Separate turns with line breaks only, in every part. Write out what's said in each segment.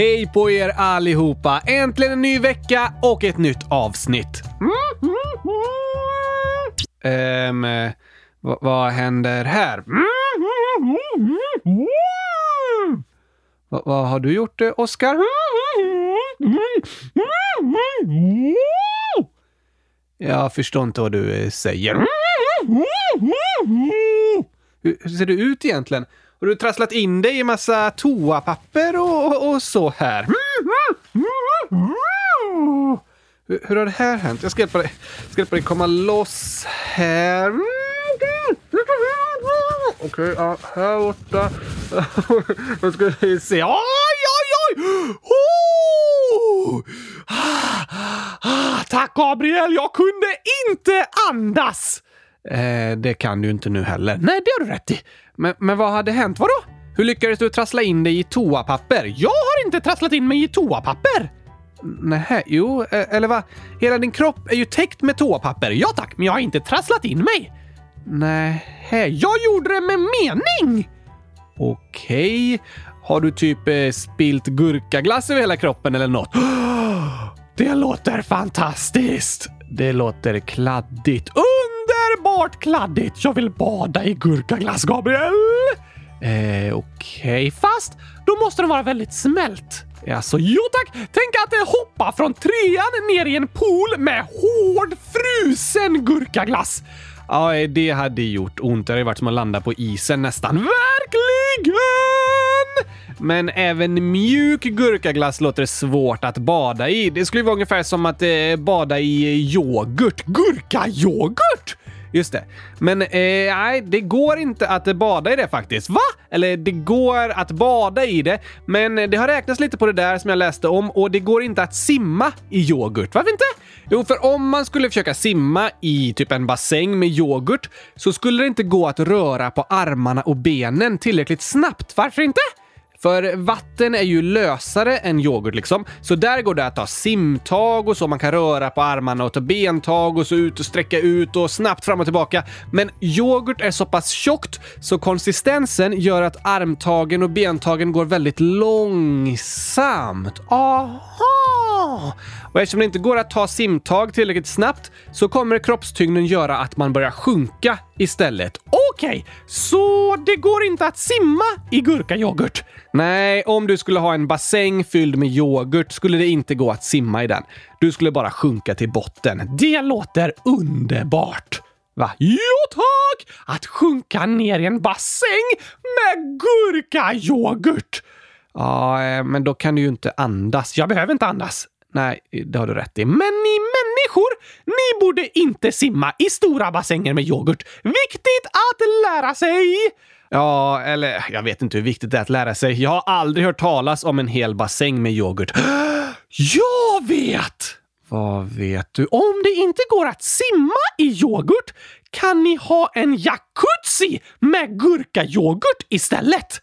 Hej på er allihopa! Äntligen en ny vecka och ett nytt avsnitt. Ehm, vad, vad händer här? Va, vad har du gjort, eh, Oskar? Jag förstår inte vad du eh, säger. Hur, hur ser du ut egentligen? Och du har trasslat in dig i massa toapapper och, och, så här? Mm, mm, mm, hur, hur har det här hänt? Jag ska hjälpa dig, Jag ska hjälpa dig komma loss här. Okej, ja, här borta. Nu ska vi se. Oj, oj, oj! Oh! Ah, tack Gabriel, jag kunde inte andas! Eh, det kan du inte nu heller. Nej, det har du rätt i. Men, men vad hade hänt? Vadå? Hur lyckades du trassla in dig i toapapper? Jag har inte trasslat in mig i toapapper! Nej, jo, e, eller va? Hela din kropp är ju täckt med toapapper. Ja tack, men jag har inte trasslat in mig. Nej, jag gjorde det med mening! Okej. Har du typ eh, spilt gurkaglass över hela kroppen eller något? Det låter fantastiskt! Det låter kladdigt. Underbart kladdigt! Jag vill bada i gurkaglass, Gabriel! Eh, okej, fast då måste den vara väldigt smält. Alltså, jo tack! Tänk att hoppa från trean ner i en pool med hård frusen gurkaglass. Ja, det hade gjort ont. Det hade varit som att landa på isen nästan. Verkligen! Men även mjuk gurkaglass låter svårt att bada i. Det skulle vara ungefär som att eh, bada i yoghurt. Gurkayoghurt! Just det. Men eh, nej, det går inte att bada i det faktiskt. Va? Eller det går att bada i det, men eh, det har räknats lite på det där som jag läste om och det går inte att simma i yoghurt. Varför inte? Jo, för om man skulle försöka simma i typ en bassäng med yoghurt så skulle det inte gå att röra på armarna och benen tillräckligt snabbt. Varför inte? För vatten är ju lösare än yoghurt liksom. Så där går det att ta simtag och så. Man kan röra på armarna och ta bentag och så ut och sträcka ut och snabbt fram och tillbaka. Men yoghurt är så pass tjockt så konsistensen gör att armtagen och bentagen går väldigt långsamt. Aha! Och eftersom det inte går att ta simtag tillräckligt snabbt så kommer kroppstyngden göra att man börjar sjunka istället. Okej, okay, så det går inte att simma i gurkayoghurt? Nej, om du skulle ha en bassäng fylld med yoghurt skulle det inte gå att simma i den. Du skulle bara sjunka till botten. Det låter underbart! Va? Jo tack! Att sjunka ner i en bassäng med gurkayoghurt! Ja, eh, men då kan du ju inte andas. Jag behöver inte andas. Nej, det har du rätt i. Men ni ni borde inte simma i stora bassänger med yoghurt. Viktigt att lära sig! Ja, eller jag vet inte hur viktigt det är att lära sig. Jag har aldrig hört talas om en hel bassäng med yoghurt. Jag vet! Vad vet du? Om det inte går att simma i yoghurt kan ni ha en jacuzzi med gurkayoghurt istället.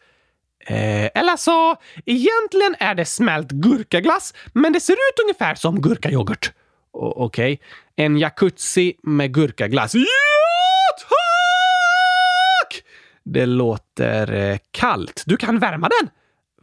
Eh, eller alltså, egentligen är det smält gurkaglass, men det ser ut ungefär som gurkayoghurt. Okej, okay. en jacuzzi med gurkaglass. Ja, tack! Det låter eh, kallt. Du kan värma den.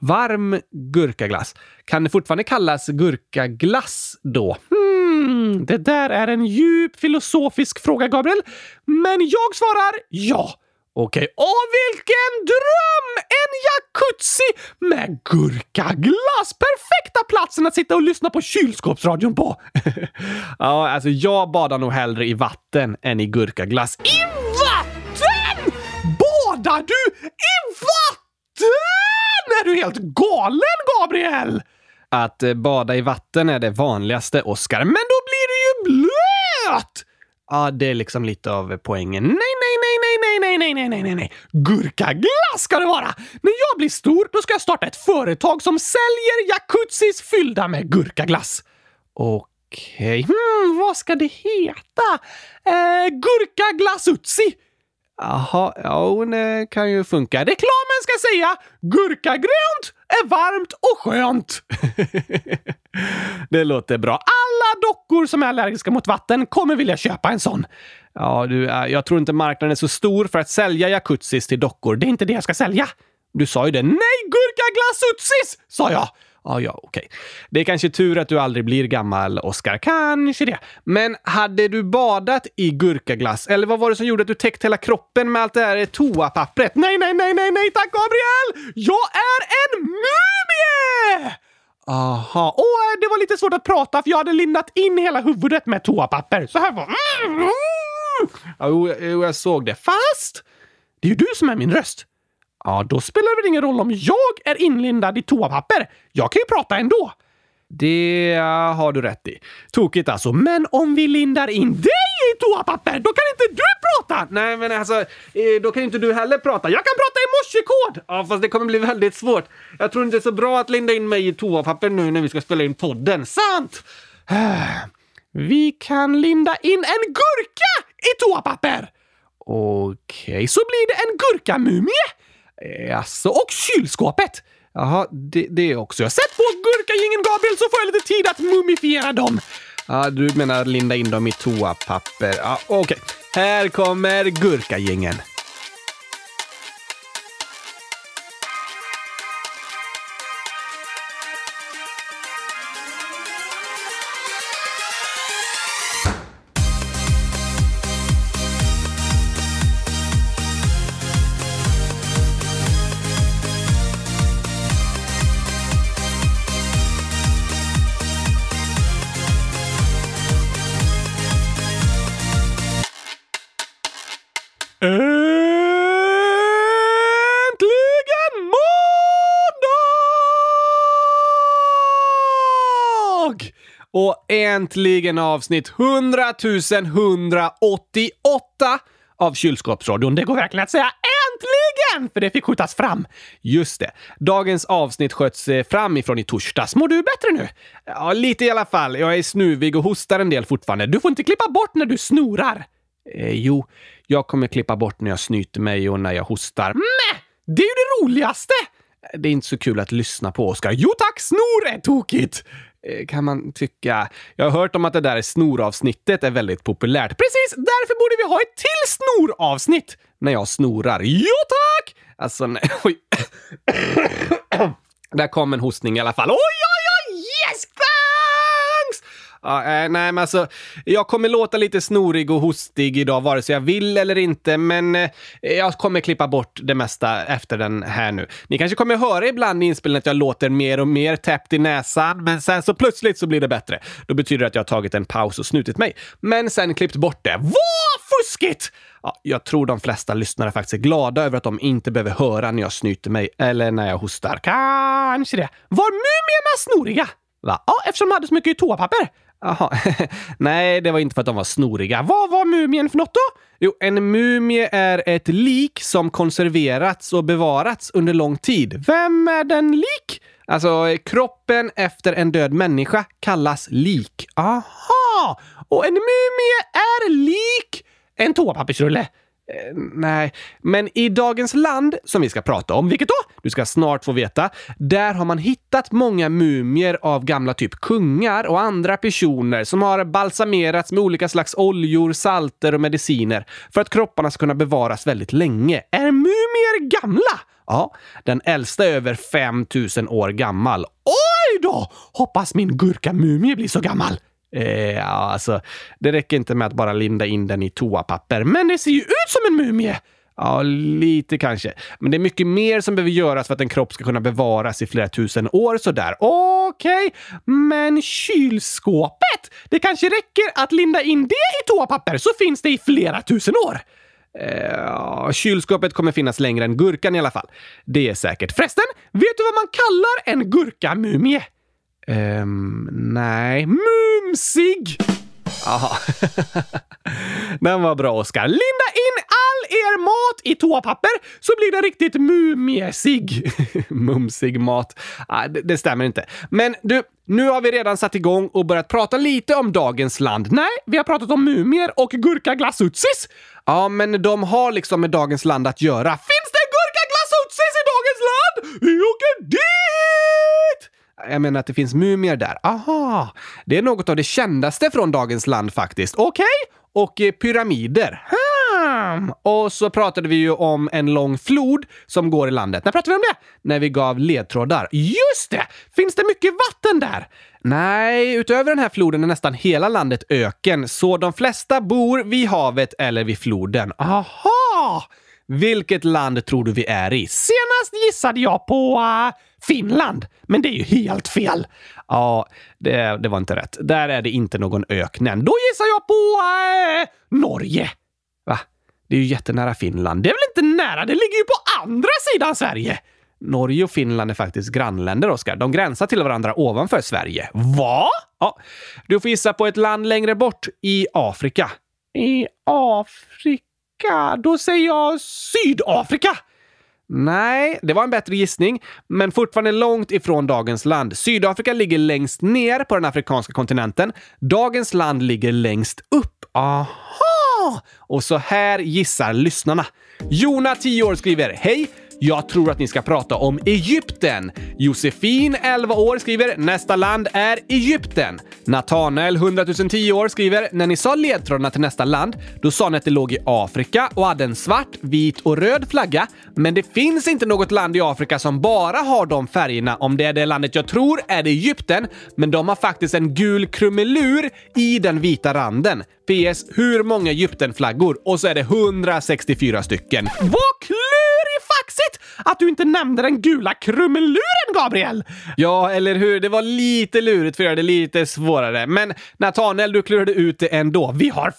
Varm gurkaglass. Kan det fortfarande kallas gurkaglass då? Hmm, det där är en djup filosofisk fråga, Gabriel. Men jag svarar ja. Okej, åh vilken dröm! En jacuzzi med gurkaglass! Perfekta platsen att sitta och lyssna på kylskåpsradion på! ja, alltså jag badar nog hellre i vatten än i gurkaglass. I vatten? Badar du i vatten? Är du helt galen, Gabriel? Att eh, bada i vatten är det vanligaste, Oscar. Men då blir du ju blöt! Ja, det är liksom lite av poängen. Nej, Nej, nej, nej, nej. Gurkaglass ska det vara! När jag blir stor, då ska jag starta ett företag som säljer jacuzzis fyllda med gurkaglass. Okej, okay. hmm, vad ska det heta? Eh, gurkaglassutsi! Jaha, ja, hon eh, kan ju funka. Reklamen ska säga “Gurkagrönt är varmt och skönt”. det låter bra. Alla dockor som är allergiska mot vatten kommer vilja köpa en sån. Ja, du, eh, jag tror inte marknaden är så stor för att sälja jacuzzis till dockor. Det är inte det jag ska sälja. Du sa ju det. Nej, gurkaglassutsis, sa jag. Ja, ja, okej. Det är kanske tur att du aldrig blir gammal, Oskar. Kanske det. Men hade du badat i gurkaglass? Eller vad var det som gjorde att du täckte hela kroppen med allt det här toapappret? Nej, nej, nej, nej, nej, tack Gabriel! Jag är en mumie! Aha. Och det var lite svårt att prata för jag hade lindat in hela huvudet med toapapper. Så här var... Mm. Ja, jo, jag såg det. Fast det är ju du som är min röst. Ja, då spelar det väl ingen roll om jag är inlindad i toapapper. Jag kan ju prata ändå. Det har du rätt i. Tokigt alltså. Men om vi lindar in dig i toapapper, då kan inte du prata! Nej, men alltså, eh, då kan inte du heller prata. Jag kan prata Korsrekord! Ja, fast det kommer bli väldigt svårt. Jag tror inte det är så bra att linda in mig i toapapper nu när vi ska spela in podden. Sant! Vi kan linda in en gurka i toapapper! Okej, okay, så blir det en gurkamumie? Alltså, och kylskåpet! Jaha, det, det också. Jag Sätt på gurkagängen, Gabriel, så får jag lite tid att mumifiera dem. Ja, du menar linda in dem i toapapper. Ja, Okej, okay. här kommer gurkagängen. Och äntligen avsnitt 100 188 av Kylskåpsradion. Det går verkligen att säga äntligen! För det fick skjutas fram. Just det. Dagens avsnitt sköts framifrån fram ifrån i torsdags. Mår du bättre nu? Ja, lite i alla fall. Jag är snuvig och hostar en del fortfarande. Du får inte klippa bort när du snorar. Eh, jo, jag kommer klippa bort när jag snyter mig och när jag hostar. Mäh! Det är ju det roligaste! Det är inte så kul att lyssna på, Oskar. Jo tack, snor är tokigt! Eh, kan man tycka. Jag har hört om att det där snoravsnittet är väldigt populärt. Precis! Därför borde vi ha ett till snoravsnitt! När jag snorar. Jo tack! Alltså, nej. Oj. där kom en hostning i alla fall. Oj, oj! Ja, äh, nej, men alltså, jag kommer låta lite snorig och hostig idag, vare sig jag vill eller inte, men eh, jag kommer klippa bort det mesta efter den här nu. Ni kanske kommer höra ibland i inspelningen att jag låter mer och mer täppt i näsan, men sen så plötsligt så blir det bättre. Då betyder det att jag har tagit en paus och snutit mig, men sen klippt bort det. Vad fuskigt! Ja, jag tror de flesta lyssnare faktiskt är glada över att de inte behöver höra när jag snyter mig eller när jag hostar. Kanske det. Var mumierna snoriga? Va? Ja, eftersom de hade så mycket toapapper. Jaha, nej, det var inte för att de var snoriga. Vad var mumien för något då? Jo, en mumie är ett lik som konserverats och bevarats under lång tid. Vem är den lik? Alltså, kroppen efter en död människa kallas lik. Aha! Och en mumie är lik en toapappersrulle. Eh, nej, men i dagens land som vi ska prata om, vilket då? Du ska snart få veta. Där har man hittat många mumier av gamla typ kungar och andra personer som har balsamerats med olika slags oljor, salter och mediciner för att kropparna ska kunna bevaras väldigt länge. Är mumier gamla? Ja, den äldsta är över 5000 år gammal. Oj då! Hoppas min gurkamumie blir så gammal. Eh, ja, alltså, det räcker inte med att bara linda in den i toapapper, men det ser ju ut som en mumie! Ja, lite kanske. Men det är mycket mer som behöver göras för att en kropp ska kunna bevaras i flera tusen år sådär. Okej, okay. men kylskåpet? Det kanske räcker att linda in det i toapapper så finns det i flera tusen år. Uh, kylskåpet kommer finnas längre än gurkan i alla fall. Det är säkert. Förresten, vet du vad man kallar en gurkamumie? Um, nej. Mumsig! Jaha. Den var bra, Oskar. Linda in all er mat i toapapper så blir det riktigt mumiesig. Mumsig mat. Ah, det, det, stämmer inte. Men du, nu har vi redan satt igång och börjat prata lite om dagens land. Nej, vi har pratat om mumier och gurkaglassutsis. Ja, men de har liksom med dagens land att göra. Finns det gurkaglassutsis i dagens land? Vi åker dit! Jag menar att det finns mumier där. Aha! Det är något av det kändaste från dagens land faktiskt. Okej? Okay. Och eh, pyramider. Och så pratade vi ju om en lång flod som går i landet. När pratade vi om det? När vi gav ledtrådar. Just det! Finns det mycket vatten där? Nej, utöver den här floden är nästan hela landet öken, så de flesta bor vid havet eller vid floden. Aha! Vilket land tror du vi är i? Senast gissade jag på uh, Finland, men det är ju helt fel. Ja, det, det var inte rätt. Där är det inte någon öknen. Då gissar jag på uh, Norge. Va? Det är ju jättenära Finland. Det är väl inte nära? Det ligger ju på andra sidan Sverige! Norge och Finland är faktiskt grannländer, Oskar. De gränsar till varandra ovanför Sverige. Va? Ja, du får gissa på ett land längre bort i Afrika. I Afrika? Då säger jag Sydafrika! Nej, det var en bättre gissning, men fortfarande långt ifrån dagens land. Sydafrika ligger längst ner på den afrikanska kontinenten. Dagens land ligger längst upp. Aha! Och så här gissar lyssnarna. Jona, 10 år, skriver Hej! Jag tror att ni ska prata om Egypten. Josefin, 11 år, skriver nästa land är Egypten. Nathanael, 100 010 år, skriver när ni sa ledtrådarna till nästa land, då sa ni att det låg i Afrika och hade en svart, vit och röd flagga. Men det finns inte något land i Afrika som bara har de färgerna. Om det är det landet jag tror är det Egypten, men de har faktiskt en gul krumelur i den vita randen. PS. Hur många Egyptenflaggor? Och så är det 164 stycken. Vad kul! Att du inte nämnde den gula krumeluren, Gabriel! Ja, eller hur? Det var lite lurigt för att göra det lite svårare. Men Nathaniel, du klurade ut det ändå. Vi har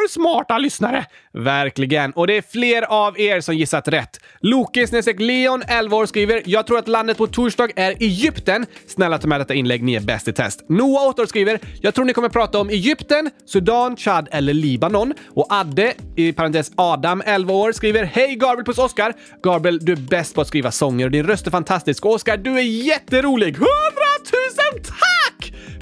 har smarta lyssnare! Verkligen. Och det är fler av er som gissat rätt. Loke Leon, 11 år, skriver “Jag tror att landet på torsdag är Egypten. Snälla ta med detta inlägg, ni är bäst i test.” Noah, 8 år, skriver “Jag tror ni kommer prata om Egypten, Sudan, Chad eller Libanon.” Och Adde, i parentes Adam, 11 år, skriver “Hej Gabriel plus Oscar! Gabriel, du är bäst på att skriva sånger och din röst är fantastisk. Och Oscar, du är jätterolig! 100 000 tack!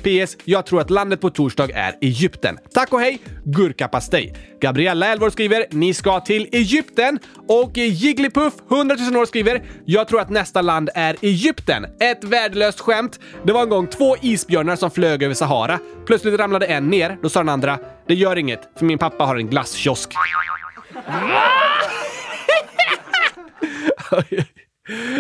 PS. Jag tror att landet på torsdag är Egypten. Tack och hej! Gurkapastej. Gabriella, 11 år, skriver “Ni ska till Egypten” och Jigglypuff, 100 000 år, skriver “Jag tror att nästa land är Egypten”. Ett värdelöst skämt. Det var en gång två isbjörnar som flög över Sahara. Plötsligt ramlade en ner. Då sa den andra “Det gör inget, för min pappa har en glasskiosk”.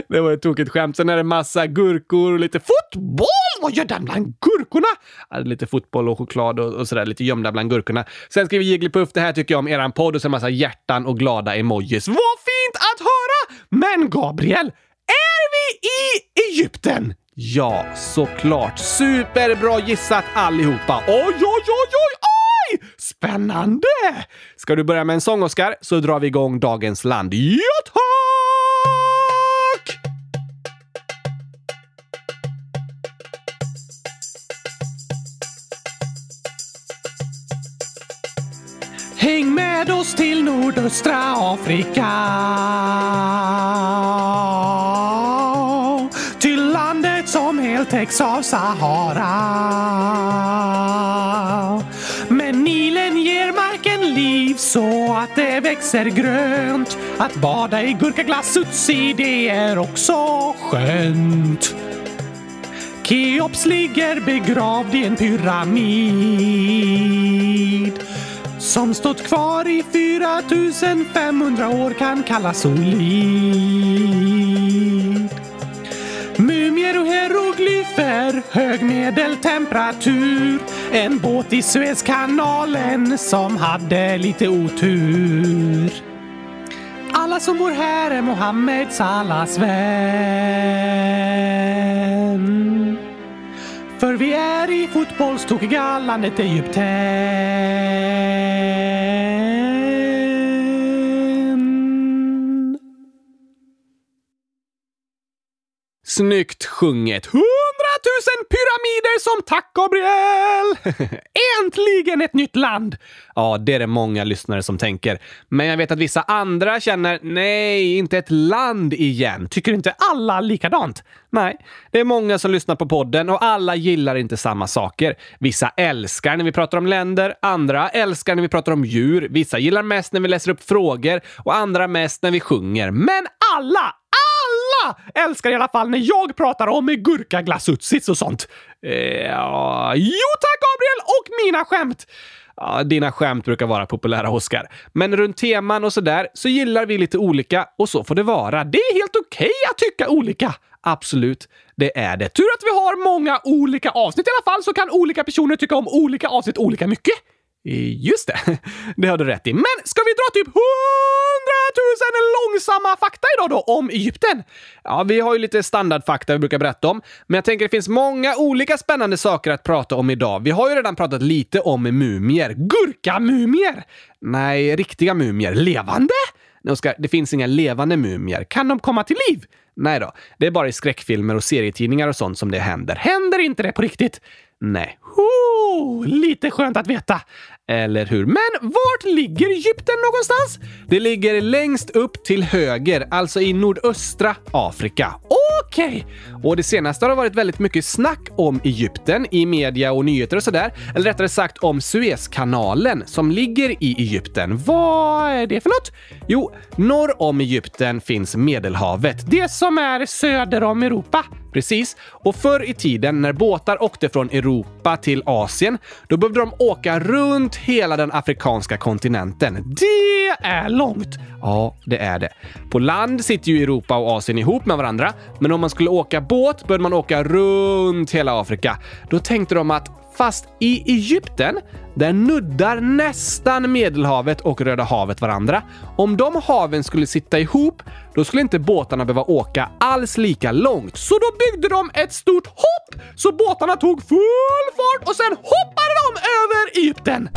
Det var ett tokigt skämt. Sen är det massa gurkor och lite fotboll! Vad gör den bland gurkorna? Ja, lite fotboll och choklad och, och sådär, lite gömda bland gurkorna. Sen skriver Jigglypuff, det här tycker jag om eran podd och sen massa hjärtan och glada emojis. Vad fint att höra! Men Gabriel, är vi i Egypten? Ja, såklart. Superbra gissat allihopa. Oj, oj, oj, oj, oj! Spännande! Ska du börja med en sång, Oskar, så drar vi igång dagens land. Ja, tack! Med oss till nordöstra Afrika. Till landet som helt täcks av Sahara. Men Nilen ger marken liv så att det växer grönt. Att bada i gurkaglass Utsi, det är också skönt. Keops ligger begravd i en pyramid som stått kvar i 4500 år kan kallas solid. Mumier och hieroglyfer, hög medeltemperatur. En båt i Suezkanalen som hade lite otur. Alla som bor här är Mohammed allas vän. För vi är i fotbollstokiga landet Egypten. Snyggt sjunget! Hundratusen pyramider som tack, Gabriel! Äntligen ett nytt land! Ja, det är det många lyssnare som tänker. Men jag vet att vissa andra känner, nej, inte ett land igen. Tycker inte alla likadant? Nej, det är många som lyssnar på podden och alla gillar inte samma saker. Vissa älskar när vi pratar om länder, andra älskar när vi pratar om djur, vissa gillar mest när vi läser upp frågor och andra mest när vi sjunger. Men alla, alla älskar i alla fall när jag pratar om gurkaglassutsits och sånt. Eh, ja, jo tack Gabriel och mina skämt! Ja, dina skämt brukar vara populära, Oskar. Men runt teman och sådär så gillar vi lite olika och så får det vara. Det är helt okej okay att tycka olika. Absolut, det är det. Tur att vi har många olika avsnitt i alla fall så kan olika personer tycka om olika avsnitt olika mycket. Just det, det har du rätt i. Men ska vi dra typ hundratusen långsamma fakta idag då om Egypten? Ja, vi har ju lite standardfakta vi brukar berätta om, men jag tänker det finns många olika spännande saker att prata om idag. Vi har ju redan pratat lite om mumier. Gurkamumier! Nej, riktiga mumier. Levande? Nej, Oskar, det finns inga levande mumier. Kan de komma till liv? Nej då, det är bara i skräckfilmer och serietidningar och sånt som det händer. Händer inte det på riktigt? Nej. Oh, lite skönt att veta. Eller hur? Men vart ligger Egypten någonstans? Det ligger längst upp till höger, alltså i nordöstra Afrika. Okej! Okay. Och det senaste har varit väldigt mycket snack om Egypten i media och nyheter och sådär. Eller rättare sagt om Suezkanalen som ligger i Egypten. Vad är det för något? Jo, norr om Egypten finns Medelhavet. Det som är söder om Europa. Precis. Och förr i tiden när båtar åkte från Europa till Asien, då behövde de åka runt hela den afrikanska kontinenten. Det är långt! Ja, det är det. På land sitter ju Europa och Asien ihop med varandra, men om man skulle åka båt behövde man åka runt hela Afrika. Då tänkte de att Fast i Egypten, där nuddar nästan Medelhavet och Röda havet varandra. Om de haven skulle sitta ihop, då skulle inte båtarna behöva åka alls lika långt. Så då byggde de ett stort hopp så båtarna tog full fart och sen hoppade de över Egypten.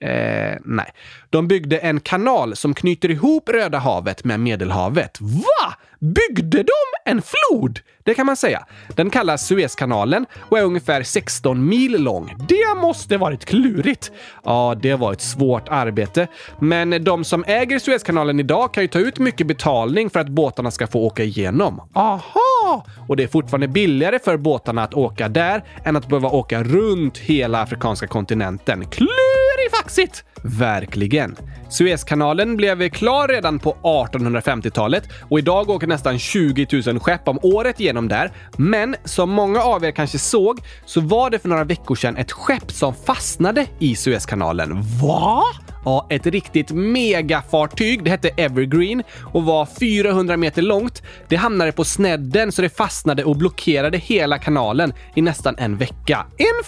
Eh, nej. De byggde en kanal som knyter ihop Röda havet med Medelhavet. Va? Byggde de en flod? Det kan man säga. Den kallas Suezkanalen och är ungefär 16 mil lång. Det måste varit klurigt. Ja, det var ett svårt arbete. Men de som äger Suezkanalen idag kan ju ta ut mycket betalning för att båtarna ska få åka igenom. Aha! Och det är fortfarande billigare för båtarna att åka där än att behöva åka runt hela afrikanska kontinenten faxigt! Verkligen. Suezkanalen blev klar redan på 1850-talet och idag åker nästan 20 000 skepp om året genom där. Men som många av er kanske såg så var det för några veckor sedan ett skepp som fastnade i Suezkanalen. Va? Ja, ett riktigt megafartyg. Det hette Evergreen och var 400 meter långt. Det hamnade på snedden så det fastnade och blockerade hela kanalen i nästan en vecka. En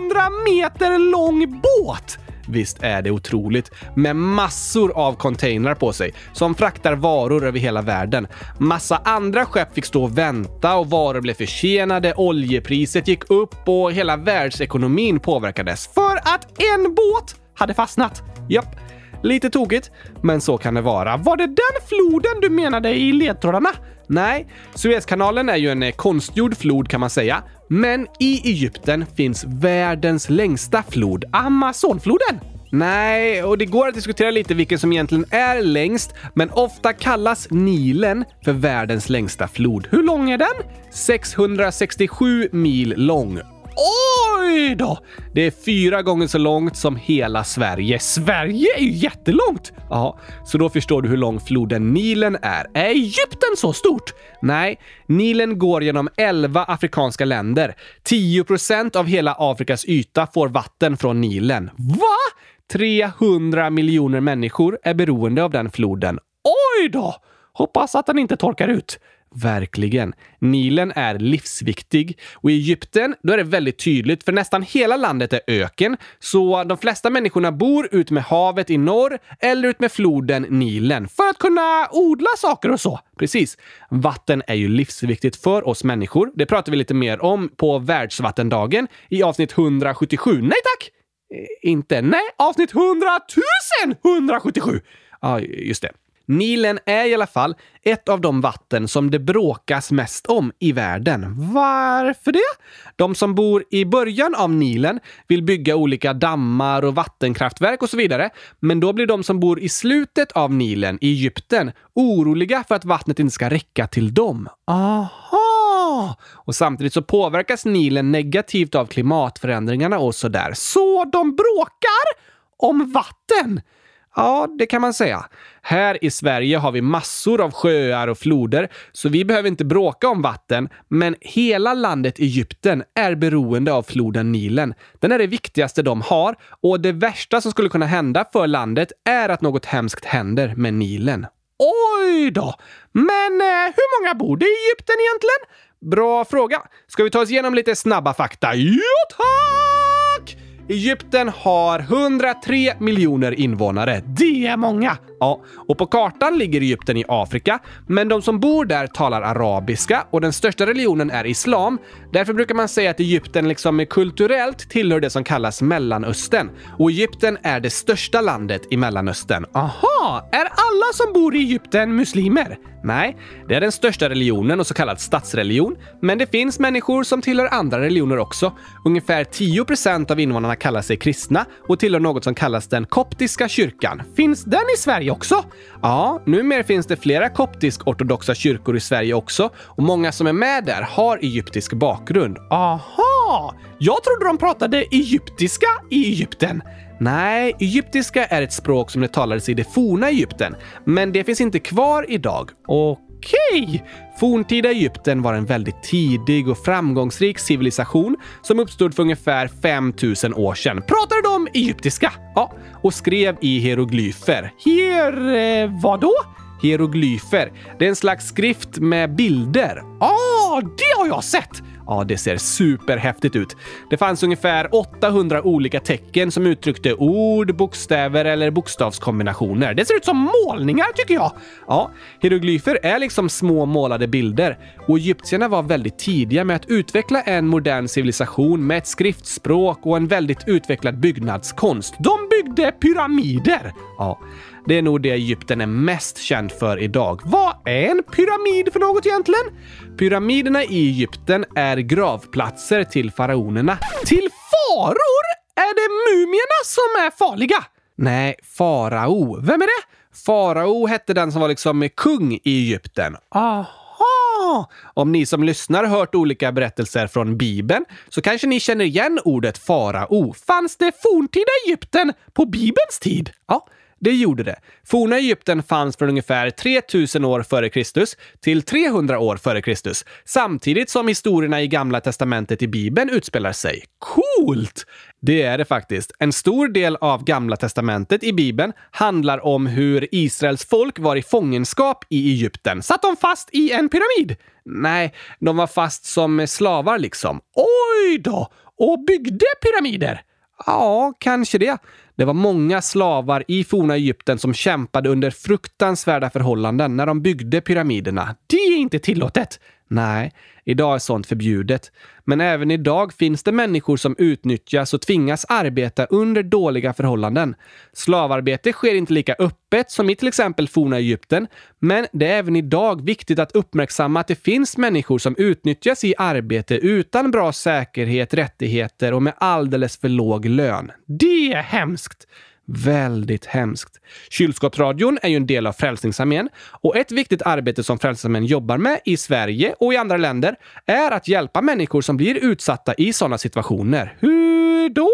400 meter lång båt! Visst är det otroligt? Med massor av containrar på sig som fraktar varor över hela världen. Massa andra skepp fick stå och vänta och varor blev försenade, oljepriset gick upp och hela världsekonomin påverkades för att en båt hade fastnat. Japp. Lite tokigt, men så kan det vara. Var det den floden du menade i ledtrådarna? Nej, Suezkanalen är ju en eh, konstgjord flod kan man säga. Men i Egypten finns världens längsta flod, Amazonfloden. Nej, och det går att diskutera lite vilken som egentligen är längst, men ofta kallas Nilen för världens längsta flod. Hur lång är den? 667 mil lång. Oj då! Det är fyra gånger så långt som hela Sverige. Sverige är ju jättelångt! Ja, så då förstår du hur lång floden Nilen är. Är Egypten så stort? Nej, Nilen går genom 11 afrikanska länder. 10% av hela Afrikas yta får vatten från Nilen. Va? 300 miljoner människor är beroende av den floden. Oj då! Hoppas att den inte torkar ut. Verkligen. Nilen är livsviktig och i Egypten då är det väldigt tydligt för nästan hela landet är öken, så de flesta människorna bor ut med havet i norr eller ut med floden Nilen för att kunna odla saker och så. Precis. Vatten är ju livsviktigt för oss människor. Det pratar vi lite mer om på världsvattendagen i avsnitt 177. Nej tack! Eh, inte? Nej, avsnitt 100 000 177! Ja, just det. Nilen är i alla fall ett av de vatten som det bråkas mest om i världen. Varför det? De som bor i början av Nilen vill bygga olika dammar och vattenkraftverk och så vidare. Men då blir de som bor i slutet av Nilen, i Egypten, oroliga för att vattnet inte ska räcka till dem. Aha! Och samtidigt så påverkas Nilen negativt av klimatförändringarna och sådär. Så de bråkar om vatten! Ja, det kan man säga. Här i Sverige har vi massor av sjöar och floder, så vi behöver inte bråka om vatten. Men hela landet Egypten är beroende av floden Nilen. Den är det viktigaste de har och det värsta som skulle kunna hända för landet är att något hemskt händer med Nilen. Oj då! Men eh, hur många bor det i Egypten egentligen? Bra fråga. Ska vi ta oss igenom lite snabba fakta? Ja, tack! Egypten har 103 miljoner invånare. Det är många! Ja, och på kartan ligger Egypten i Afrika, men de som bor där talar arabiska och den största religionen är islam. Därför brukar man säga att Egypten liksom kulturellt tillhör det som kallas Mellanöstern. Och Egypten är det största landet i Mellanöstern. Aha! Är alla som bor i Egypten muslimer? Nej, det är den största religionen och så kallad statsreligion. Men det finns människor som tillhör andra religioner också. Ungefär 10% av invånarna kallar sig kristna och tillhör något som kallas den koptiska kyrkan. Finns den i Sverige också? Ja, numera finns det flera koptisk-ortodoxa kyrkor i Sverige också och många som är med där har egyptisk bakgrund. Aha! Jag trodde de pratade egyptiska i Egypten. Nej, egyptiska är ett språk som det talades i det forna Egypten, men det finns inte kvar idag. Okej! Okej! Forntida Egypten var en väldigt tidig och framgångsrik civilisation som uppstod för ungefär 5000 år sedan. Pratade de egyptiska? Ja, och skrev i hieroglyfer. Hier... Eh, vadå? Hieroglyfer. Det är en slags skrift med bilder. Ah, det har jag sett! Ja, det ser superhäftigt ut. Det fanns ungefär 800 olika tecken som uttryckte ord, bokstäver eller bokstavskombinationer. Det ser ut som målningar tycker jag! Ja, hieroglyfer är liksom små målade bilder och egyptierna var väldigt tidiga med att utveckla en modern civilisation med ett skriftspråk och en väldigt utvecklad byggnadskonst. De byggde pyramider! Ja, det är nog det Egypten är mest känd för idag. Vad är en pyramid för något egentligen? Pyramiderna i Egypten är gravplatser till faraonerna. Till faror? Är det mumierna som är farliga? Nej, farao. Vem är det? Farao hette den som var liksom kung i Egypten. Aha! Om ni som lyssnar hört olika berättelser från Bibeln så kanske ni känner igen ordet farao. Fanns det forntida Egypten på Bibelns tid? Ja, det gjorde det. Forna Egypten fanns från ungefär 3000 år före Kristus till 300 år före Kristus, samtidigt som historierna i Gamla testamentet i Bibeln utspelar sig. Coolt! Det är det faktiskt. En stor del av Gamla testamentet i Bibeln handlar om hur Israels folk var i fångenskap i Egypten. Satt de fast i en pyramid? Nej, de var fast som slavar liksom. Oj då! Och byggde pyramider? Ja, kanske det. Det var många slavar i forna Egypten som kämpade under fruktansvärda förhållanden när de byggde pyramiderna. Det är inte tillåtet! Nej, idag är sånt förbjudet. Men även idag finns det människor som utnyttjas och tvingas arbeta under dåliga förhållanden. Slavarbete sker inte lika öppet som i till exempel forna Egypten, men det är även idag viktigt att uppmärksamma att det finns människor som utnyttjas i arbete utan bra säkerhet, rättigheter och med alldeles för låg lön. Det är hemskt! Väldigt hemskt. Kylskåpsradion är ju en del av Frälsningsarmén och ett viktigt arbete som Frälsningsarmén jobbar med i Sverige och i andra länder är att hjälpa människor som blir utsatta i sådana situationer. Hur då?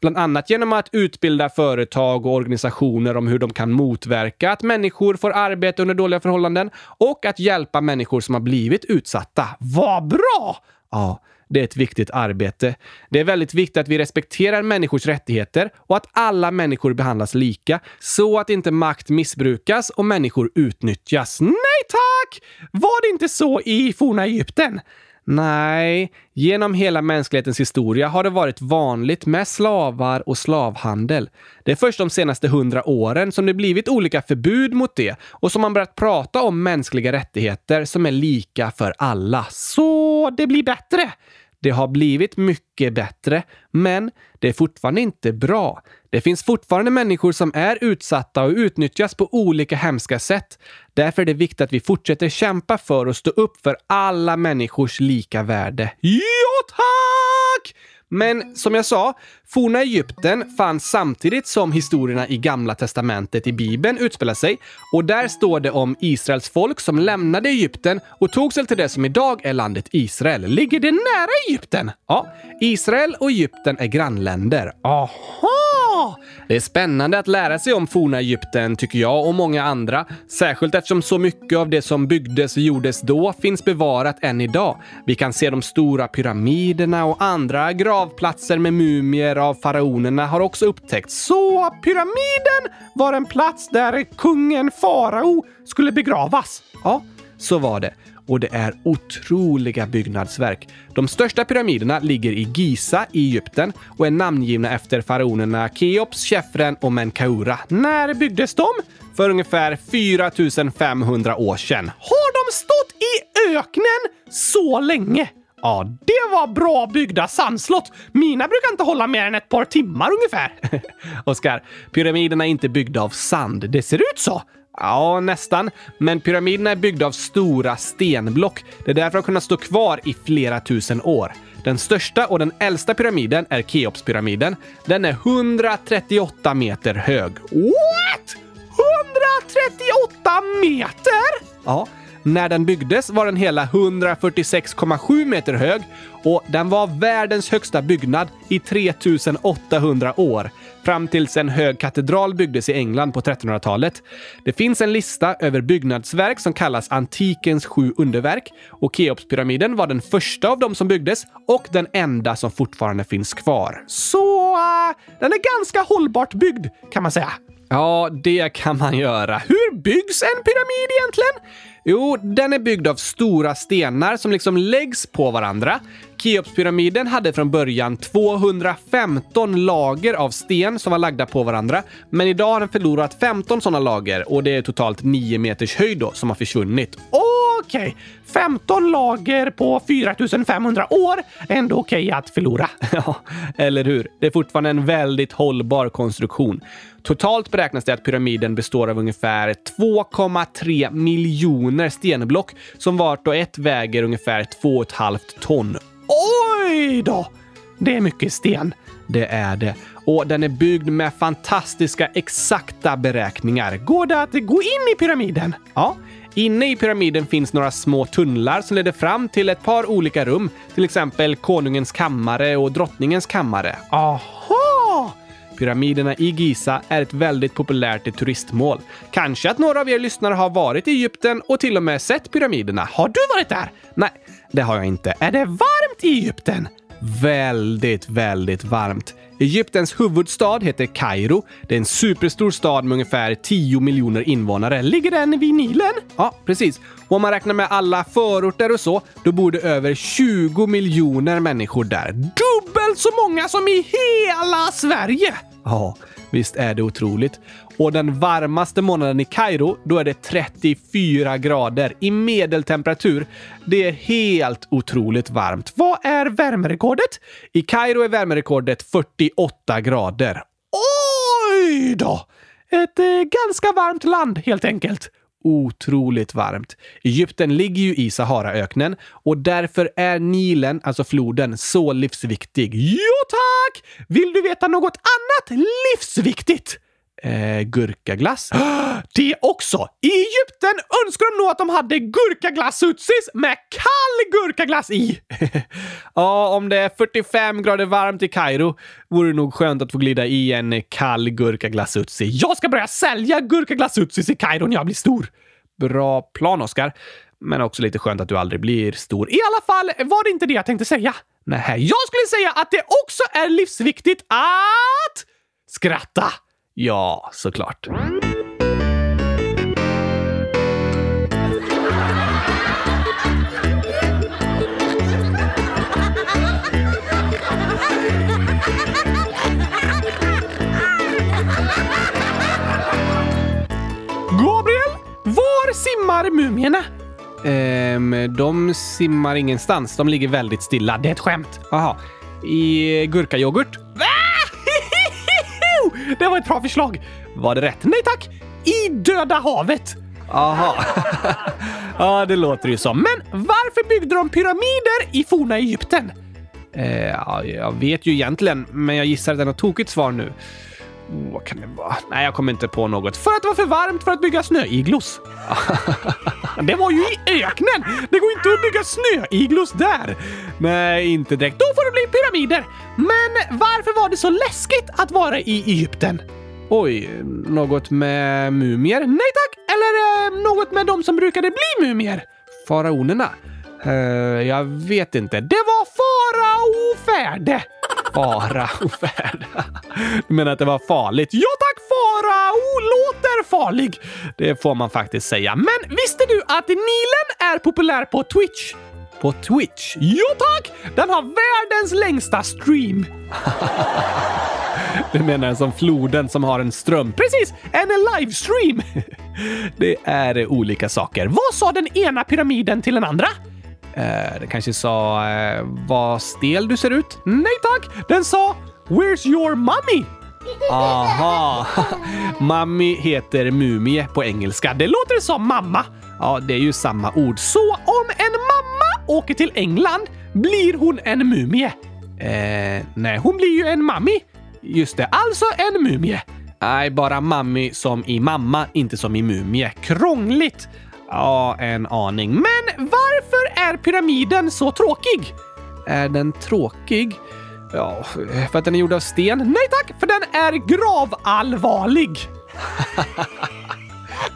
Bland annat genom att utbilda företag och organisationer om hur de kan motverka att människor får arbete under dåliga förhållanden och att hjälpa människor som har blivit utsatta. Vad bra! Ja, det är ett viktigt arbete. Det är väldigt viktigt att vi respekterar människors rättigheter och att alla människor behandlas lika så att inte makt missbrukas och människor utnyttjas. Nej tack! Var det inte så i forna Egypten? Nej, genom hela mänsklighetens historia har det varit vanligt med slavar och slavhandel. Det är först de senaste hundra åren som det blivit olika förbud mot det och som man börjat prata om mänskliga rättigheter som är lika för alla. Så det blir bättre! Det har blivit mycket bättre, men det är fortfarande inte bra. Det finns fortfarande människor som är utsatta och utnyttjas på olika hemska sätt. Därför är det viktigt att vi fortsätter kämpa för och stå upp för alla människors lika värde. Ja, tack! Men som jag sa, forna Egypten fanns samtidigt som historierna i Gamla testamentet i Bibeln utspelar sig och där står det om Israels folk som lämnade Egypten och tog sig till det som idag är landet Israel. Ligger det nära Egypten? Ja, Israel och Egypten är grannländer. Aha! Ja! Det är spännande att lära sig om forna Egypten, tycker jag och många andra. Särskilt eftersom så mycket av det som byggdes och gjordes då finns bevarat än idag. Vi kan se de stora pyramiderna och andra gravplatser med mumier av faraonerna har också upptäckts. Så pyramiden var en plats där kungen farao skulle begravas? Ja, så var det och det är otroliga byggnadsverk. De största pyramiderna ligger i Giza i Egypten och är namngivna efter faraonerna Keops, Chefren och Menkaura. När byggdes de? För ungefär 4500 år sedan. Har de stått i öknen så länge? Ja, det var bra byggda sandslott. Mina brukar inte hålla mer än ett par timmar ungefär. Oskar, pyramiderna är inte byggda av sand. Det ser ut så. Ja, nästan. Men pyramiderna är byggda av stora stenblock. Det är därför de kunnat stå kvar i flera tusen år. Den största och den äldsta pyramiden är Keopspyramiden. Den är 138 meter hög. What? 138 meter? Ja. När den byggdes var den hela 146,7 meter hög och den var världens högsta byggnad i 3800 år fram tills en hög katedral byggdes i England på 1300-talet. Det finns en lista över byggnadsverk som kallas antikens sju underverk och Keopspyramiden var den första av dem som byggdes och den enda som fortfarande finns kvar. Så äh, den är ganska hållbart byggd kan man säga. Ja, det kan man göra. Hur byggs en pyramid egentligen? Jo, den är byggd av stora stenar som liksom läggs på varandra. Keopspyramiden hade från början 215 lager av sten som var lagda på varandra, men idag har den förlorat 15 sådana lager och det är totalt 9 meters höjd då som har försvunnit. Okej, okay. 15 lager på 4500 år. Ändå okej okay att förlora. ja, eller hur? Det är fortfarande en väldigt hållbar konstruktion. Totalt beräknas det att pyramiden består av ungefär 2,3 miljoner stenblock som vart och ett väger ungefär 2,5 ton. Oj då! Det är mycket sten. Det är det. Och den är byggd med fantastiska exakta beräkningar. Går det att gå in i pyramiden? Ja. Inne i pyramiden finns några små tunnlar som leder fram till ett par olika rum, till exempel konungens kammare och drottningens kammare. Aha! Pyramiderna i Giza är ett väldigt populärt turistmål. Kanske att några av er lyssnare har varit i Egypten och till och med sett pyramiderna. Har du varit där? Nej, det har jag inte. Är det varmt i Egypten? Väldigt, väldigt varmt. Egyptens huvudstad heter Kairo. Det är en superstor stad med ungefär 10 miljoner invånare. Ligger den vid Nilen? Ja, precis. Och om man räknar med alla förorter och så, då bor det över 20 miljoner människor där. Dubbelt så många som i hela Sverige! Ja, visst är det otroligt. Och den varmaste månaden i Kairo, då är det 34 grader i medeltemperatur. Det är helt otroligt varmt. Vad är värmerekordet? I Kairo är värmerekordet 48 grader. Oj då! Ett eh, ganska varmt land helt enkelt otroligt varmt. Egypten ligger ju i Saharaöknen och därför är Nilen, alltså floden, så livsviktig. Jo tack! Vill du veta något annat livsviktigt? Eh, gurkaglass. Det också! I Egypten önskar de nog att de hade gurkaglassutsis med kall gurkaglass i. ja, om det är 45 grader varmt i Kairo vore det nog skönt att få glida i en kall gurkaglassutsi. Jag ska börja sälja gurkaglassutsis i Kairo när jag blir stor. Bra plan, Oskar. Men också lite skönt att du aldrig blir stor. I alla fall var det inte det jag tänkte säga. Nej, jag skulle säga att det också är livsviktigt att skratta. Ja, såklart. Gabriel, var simmar mumierna? Ehm, de simmar ingenstans. De ligger väldigt stilla. Det är ett skämt. Jaha. I gurkayoghurt? Det var ett bra förslag! Var det rätt? Nej tack! I Döda havet! Aha. ja, det låter ju som. Men varför byggde de pyramider i forna Egypten? Eh, ja, jag vet ju egentligen, men jag gissar att det är något tokigt svar nu. Oh, vad kan det vara? Nej, jag kommer inte på något. För att det var för varmt för att bygga snöiglos. Det var ju i öknen! Det går inte att bygga snöiglos där. Nej, inte direkt. Då får det bli pyramider. Men varför var det så läskigt att vara i Egypten? Oj, något med mumier? Nej tack! Eller eh, något med de som brukade bli mumier? Faraonerna? Eh, jag vet inte. Det var faraofärde! Faraofärde. Du menar att det var farligt? Ja tack, farao låter farlig. Det får man faktiskt säga. Men visste du att Nilen är populär på Twitch? På Twitch? Jo tack! Den har världens längsta stream. Du menar som floden som har en ström? Precis! En livestream! Det är olika saker. Vad sa den ena pyramiden till den andra? Eh, den kanske sa eh, “Vad stel du ser ut”? Nej tack! Den sa “Where's your mommy?” Aha! Mummy heter mumie på engelska. Det låter som mamma. Ja, det är ju samma ord. Så om en mamma åker till England blir hon en mumie? Eh, nej, hon blir ju en mammi. Just det, alltså en mumie. Nej, bara mammi som i mamma, inte som i mumie. Krångligt. Ja, en aning. Men varför är pyramiden så tråkig? Är den tråkig? Ja, för att den är gjord av sten? Nej tack, för den är gravallvarlig.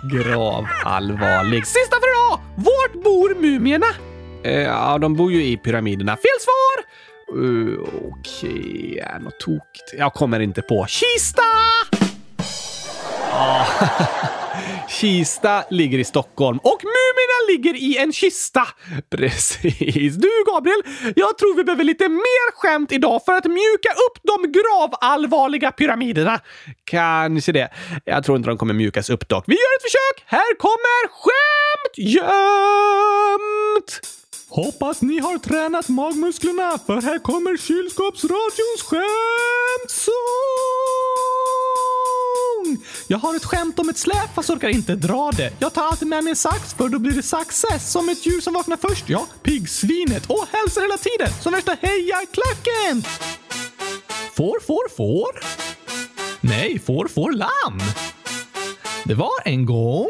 gravallvarlig. Sista för idag! Vart bor mumierna? Eh, ja, de bor ju i pyramiderna. Fel svar! Uh, Okej, okay. något tokigt. Jag kommer inte på. Kista! Ah. Kista ligger i Stockholm och Mumierna ligger i en kista. Precis. Du, Gabriel, jag tror vi behöver lite mer skämt idag för att mjuka upp de gravallvarliga pyramiderna. Kanske det. Jag tror inte de kommer mjukas upp dock. Vi gör ett försök. Här kommer skämt gömt! Hoppas ni har tränat magmusklerna för här kommer kylskåpsradions skämtsång! Jag har ett skämt om ett släp fast orkar inte dra det. Jag tar alltid med mig en sax för då blir det success. Som ett djur som vaknar först, ja. Piggsvinet. Och hälsar hela tiden. Som värsta hejarklacken! Får, får, får? Nej, får, får lamm. Det var en gång.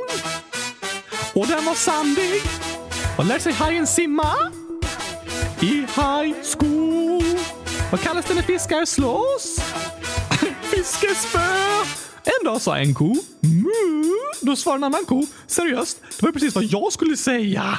Och den var sandig. Och lär sig hajen simma? I high school. Vad kallas det när fiskar slåss? Fiskespö! En dag sa en ko mu. Då svarade en annan ko seriöst. Det var precis vad jag skulle säga.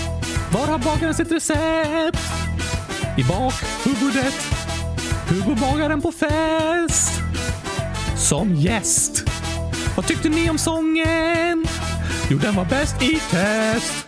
Var har bagaren sitt recept? I bakhuvudet. Hur bagaren på fest? Som gäst. Vad tyckte ni om sången? Jo, den var bäst i test.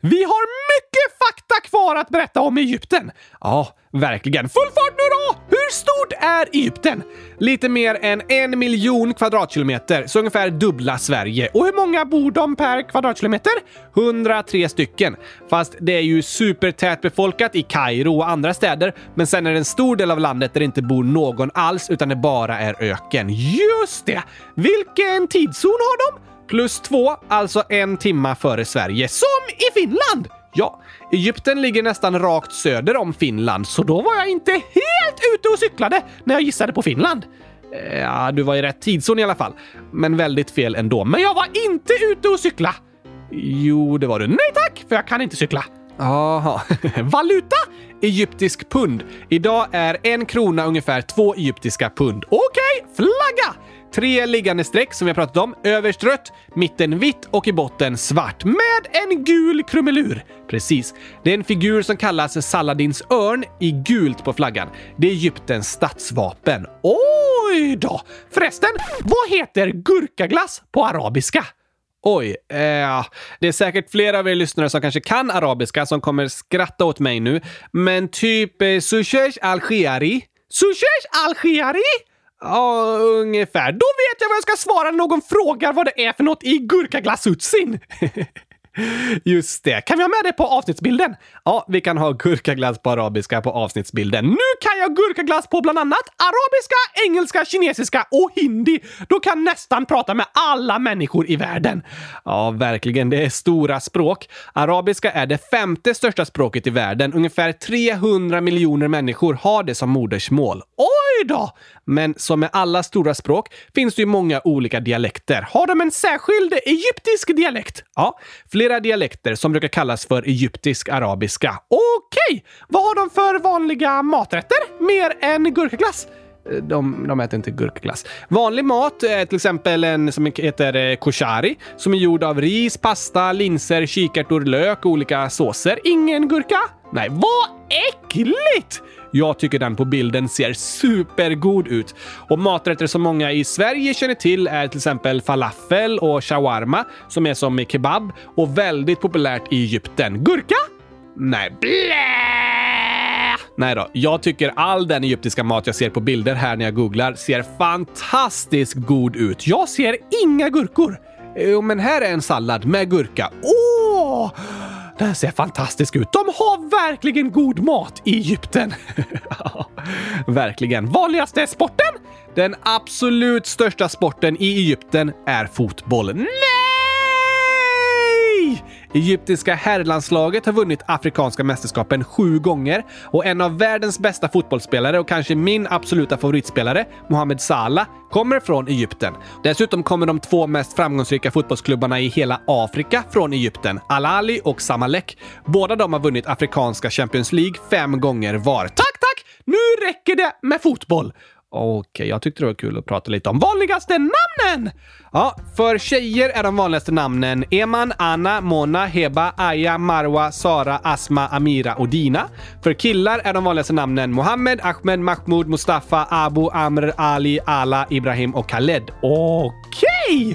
Vi har mycket fakta kvar att berätta om Egypten. Ja, verkligen. Full fart nu då! Hur stort är Egypten? Lite mer än en miljon kvadratkilometer, så ungefär dubbla Sverige. Och hur många bor de per kvadratkilometer? 103 stycken. Fast det är ju supertät befolkat i Kairo och andra städer, men sen är det en stor del av landet där det inte bor någon alls, utan det bara är öken. Just det! Vilken tidszon har de? Plus två, alltså en timma före Sverige. Som i Finland! Ja, Egypten ligger nästan rakt söder om Finland, så då var jag inte helt ute och cyklade när jag gissade på Finland. Eh, ja, du var i rätt tidszon i alla fall. Men väldigt fel ändå. Men jag var inte ute och cykla! Jo, det var du. Nej tack, för jag kan inte cykla. Jaha. Valuta? Egyptisk pund. Idag är en krona ungefär två egyptiska pund. Okej, okay, flagga! Tre liggande streck som vi har pratat om. Överst rött, mitten vitt och i botten svart med en gul krumelur. Precis. Det är en figur som kallas Saladins örn i gult på flaggan. Det är Egyptens statsvapen. Oj då! Förresten, vad heter gurkaglass på arabiska? Oj, eh, det är säkert flera av er lyssnare som kanske kan arabiska som kommer skratta åt mig nu. Men typ eh, Sushesh al-Khiari. Sushesh al-Khiari? Ja, ungefär. Då vet jag vad jag ska svara när någon frågar vad det är för något i gurkaglassutsin. Just det. Kan vi ha med det på avsnittsbilden? Ja, vi kan ha gurkaglass på arabiska på avsnittsbilden. Nu kan jag gurkaglass på bland annat arabiska, engelska, kinesiska och hindi. Då kan nästan prata med alla människor i världen. Ja, verkligen. Det är stora språk. Arabiska är det femte största språket i världen. Ungefär 300 miljoner människor har det som modersmål. Oj då! Men som med alla stora språk finns det ju många olika dialekter. Har de en särskild egyptisk dialekt? Ja, flera dialekter som brukar kallas för egyptisk arabiska. Okej! Vad har de för vanliga maträtter? Mer än gurkaglass? Eh, de, de äter inte gurkaglass. Vanlig mat är till exempel en som heter eh, koshari som är gjord av ris, pasta, linser, kikärtor, lök och olika såser. Ingen gurka? Nej, vad äckligt! Jag tycker den på bilden ser supergod ut. Och maträtter som många i Sverige känner till är till exempel falafel och shawarma som är som kebab och väldigt populärt i Egypten. Gurka? Nej, blä! Nej då, jag tycker all den egyptiska mat jag ser på bilder här när jag googlar ser fantastiskt god ut. Jag ser inga gurkor. Jo, men här är en sallad med gurka. Åh! Den ser fantastisk ut. De har verkligen god mat i Egypten. verkligen. Vanligaste sporten? Den absolut största sporten i Egypten är fotboll. Nej! Egyptiska herrlandslaget har vunnit Afrikanska mästerskapen sju gånger och en av världens bästa fotbollsspelare och kanske min absoluta favoritspelare, Mohamed Salah, kommer från Egypten. Dessutom kommer de två mest framgångsrika fotbollsklubbarna i hela Afrika från Egypten, Al-Ali och Samalek. Båda de har vunnit Afrikanska Champions League fem gånger var. Tack, tack! Nu räcker det med fotboll! Okej, okay, jag tyckte det var kul att prata lite om vanligaste namnen! Ja, för tjejer är de vanligaste namnen Eman, Anna, Mona, Heba, Aya, Marwa, Sara, Asma, Amira och Dina. För killar är de vanligaste namnen Mohammed, Ahmed, Mahmoud, Mustafa, Abu, Amr, Ali, Ala, Ibrahim och Khaled. Okej! Okay.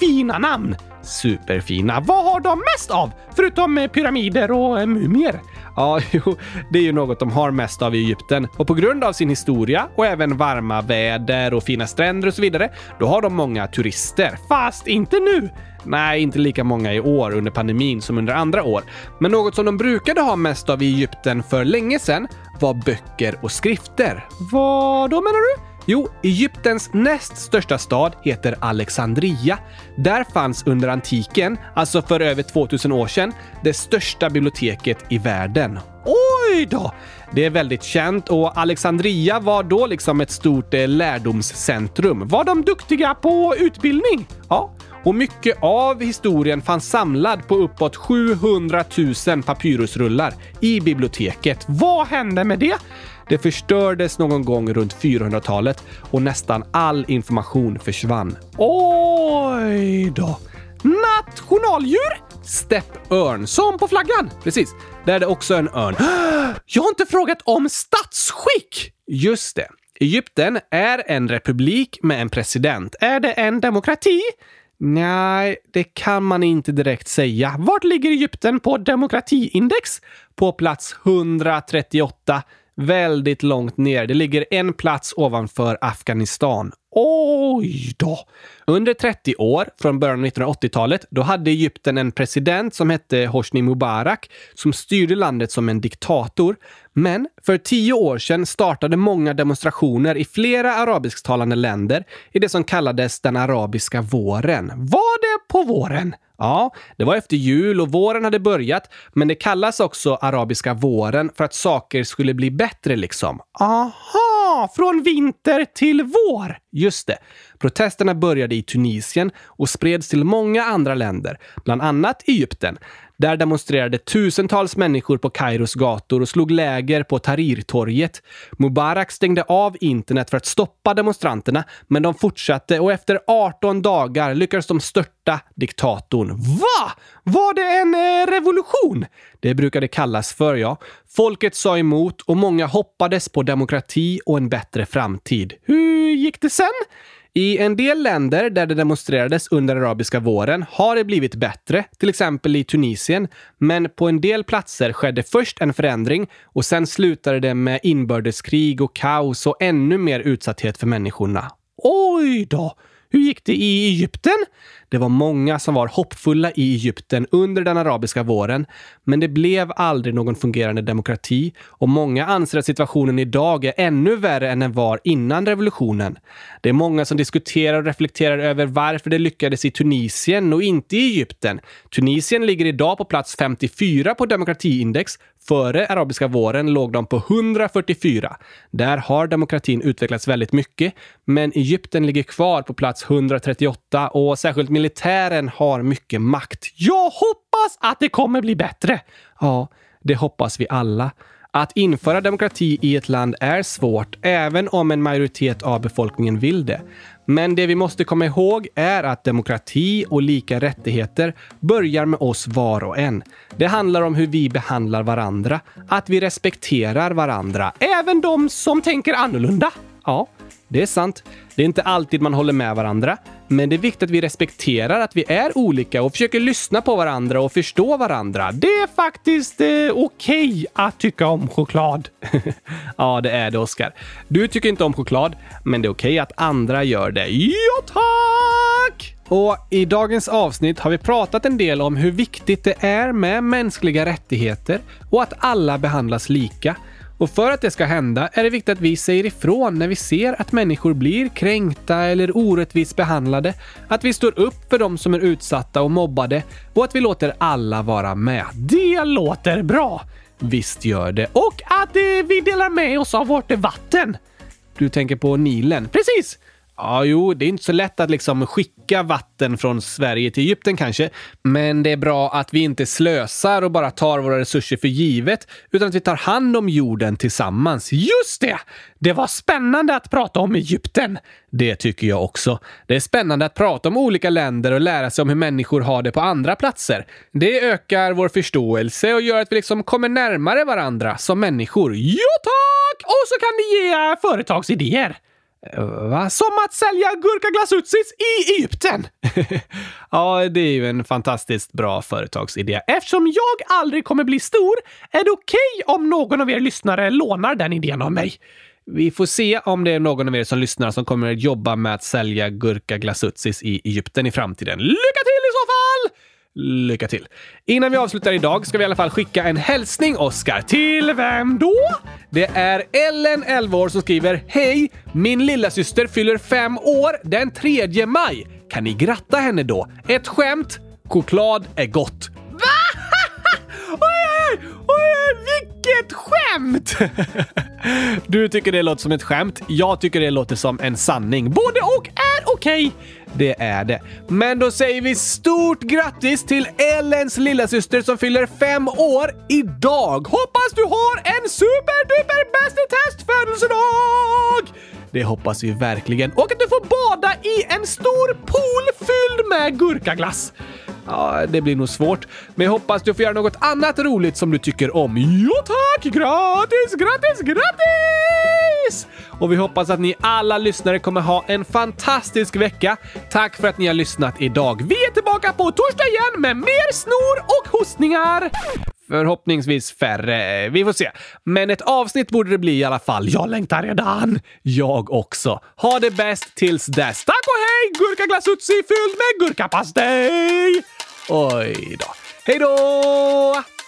Fina namn! Superfina. Vad har de mest av? Förutom eh, pyramider och eh, mumier. Ja, jo, det är ju något de har mest av i Egypten. Och på grund av sin historia och även varma väder och fina stränder och så vidare, då har de många turister. Fast inte nu! Nej, inte lika många i år under pandemin som under andra år. Men något som de brukade ha mest av i Egypten för länge sedan var böcker och skrifter. Vad då menar du? Jo, Egyptens näst största stad heter Alexandria. Där fanns under antiken, alltså för över 2000 år sedan, det största biblioteket i världen. Oj då! Det är väldigt känt och Alexandria var då liksom ett stort eh, lärdomscentrum. Var de duktiga på utbildning? Ja. Och mycket av historien fanns samlad på uppåt 700 000 papyrusrullar i biblioteket. Vad hände med det? Det förstördes någon gång runt 400-talet och nästan all information försvann. Oj då! Nationaldjur? Steppörn, som på flaggan. Precis, där är det också en örn. Jag har inte frågat om statsskick! Just det. Egypten är en republik med en president. Är det en demokrati? Nej, det kan man inte direkt säga. Vart ligger Egypten på demokratiindex? På plats 138 Väldigt långt ner. Det ligger en plats ovanför Afghanistan. Oj då! Under 30 år, från början av 1980-talet, då hade Egypten en president som hette Hosni Mubarak som styrde landet som en diktator. Men för tio år sedan startade många demonstrationer i flera arabisktalande länder i det som kallades den arabiska våren. Var det på våren? Ja, det var efter jul och våren hade börjat, men det kallas också arabiska våren för att saker skulle bli bättre liksom. Aha, från vinter till vår! Just det. Protesterna började i Tunisien och spreds till många andra länder, bland annat Egypten. Där demonstrerade tusentals människor på Kairos gator och slog läger på Tahrirtorget. Mubarak stängde av internet för att stoppa demonstranterna, men de fortsatte och efter 18 dagar lyckades de störta diktatorn. Va? Var det en eh, revolution? Det brukade kallas för, ja. Folket sa emot och många hoppades på demokrati och en bättre framtid. Hur gick det sen? I en del länder där det demonstrerades under arabiska våren har det blivit bättre, till exempel i Tunisien. Men på en del platser skedde först en förändring och sen slutade det med inbördeskrig och kaos och ännu mer utsatthet för människorna. Oj då! Hur gick det i Egypten? Det var många som var hoppfulla i Egypten under den arabiska våren, men det blev aldrig någon fungerande demokrati och många anser att situationen idag är ännu värre än den var innan revolutionen. Det är många som diskuterar och reflekterar över varför det lyckades i Tunisien och inte i Egypten. Tunisien ligger idag på plats 54 på demokratiindex. Före arabiska våren låg de på 144. Där har demokratin utvecklats väldigt mycket, men Egypten ligger kvar på plats 138 och särskilt militären har mycket makt. Jag hoppas att det kommer bli bättre! Ja, det hoppas vi alla. Att införa demokrati i ett land är svårt, även om en majoritet av befolkningen vill det. Men det vi måste komma ihåg är att demokrati och lika rättigheter börjar med oss var och en. Det handlar om hur vi behandlar varandra, att vi respekterar varandra, även de som tänker annorlunda. Ja, det är sant. Det är inte alltid man håller med varandra, men det är viktigt att vi respekterar att vi är olika och försöker lyssna på varandra och förstå varandra. Det är faktiskt eh, okej okay att tycka om choklad. ja, det är det, Oskar. Du tycker inte om choklad, men det är okej okay att andra gör det. Ja, tack! Och i dagens avsnitt har vi pratat en del om hur viktigt det är med mänskliga rättigheter och att alla behandlas lika. Och för att det ska hända är det viktigt att vi säger ifrån när vi ser att människor blir kränkta eller orättvist behandlade, att vi står upp för de som är utsatta och mobbade och att vi låter alla vara med. Det låter bra! Visst gör det. Och att eh, vi delar med oss av vårt vatten. Du tänker på Nilen? Precis! Ja, jo, det är inte så lätt att liksom skicka vatten från Sverige till Egypten kanske. Men det är bra att vi inte slösar och bara tar våra resurser för givet, utan att vi tar hand om jorden tillsammans. Just det! Det var spännande att prata om Egypten. Det tycker jag också. Det är spännande att prata om olika länder och lära sig om hur människor har det på andra platser. Det ökar vår förståelse och gör att vi liksom kommer närmare varandra som människor. Ja, tack! Och så kan det ge företagsidéer. Eh, va? Som att sälja gurkaglassutsis i Egypten! ja, det är ju en fantastiskt bra företagsidé. Eftersom jag aldrig kommer bli stor är det okej okay om någon av er lyssnare lånar den idén av mig. Vi får se om det är någon av er som lyssnar som kommer att jobba med att sälja gurkaglassutsis i Egypten i framtiden. Lycka till i så fall! Lycka till! Innan vi avslutar idag ska vi i alla fall skicka en hälsning, Oskar. Till vem då? Det är Ellen, 11 år, som skriver Hej! Min lilla syster fyller fem år den 3 maj. Kan ni gratta henne då? Ett skämt. Choklad är gott. Va? oj, oj, oj, vilket skämt! du tycker det låter som ett skämt. Jag tycker det låter som en sanning. Både och är okej. Okay. Det är det. Men då säger vi stort grattis till Ellens lillasyster som fyller fem år idag! Hoppas du har en superduper bäst i test födelsedag! Det hoppas vi verkligen. Och att du får bada i en stor pool fylld med gurkaglass. Ja, det blir nog svårt. Men jag hoppas du får göra något annat roligt som du tycker om. Jo tack! grattis, grattis, grattis! Gratis! Och vi hoppas att ni alla lyssnare kommer ha en fantastisk vecka. Tack för att ni har lyssnat idag. Vi är tillbaka på torsdag igen med mer snor och hostningar. Förhoppningsvis färre. Vi får se. Men ett avsnitt borde det bli i alla fall. Jag längtar redan. Jag också. Ha det bäst tills dess. Tack och hej! Gurkaglassutsi fylld med gurkapastej! Oj då. Hej då!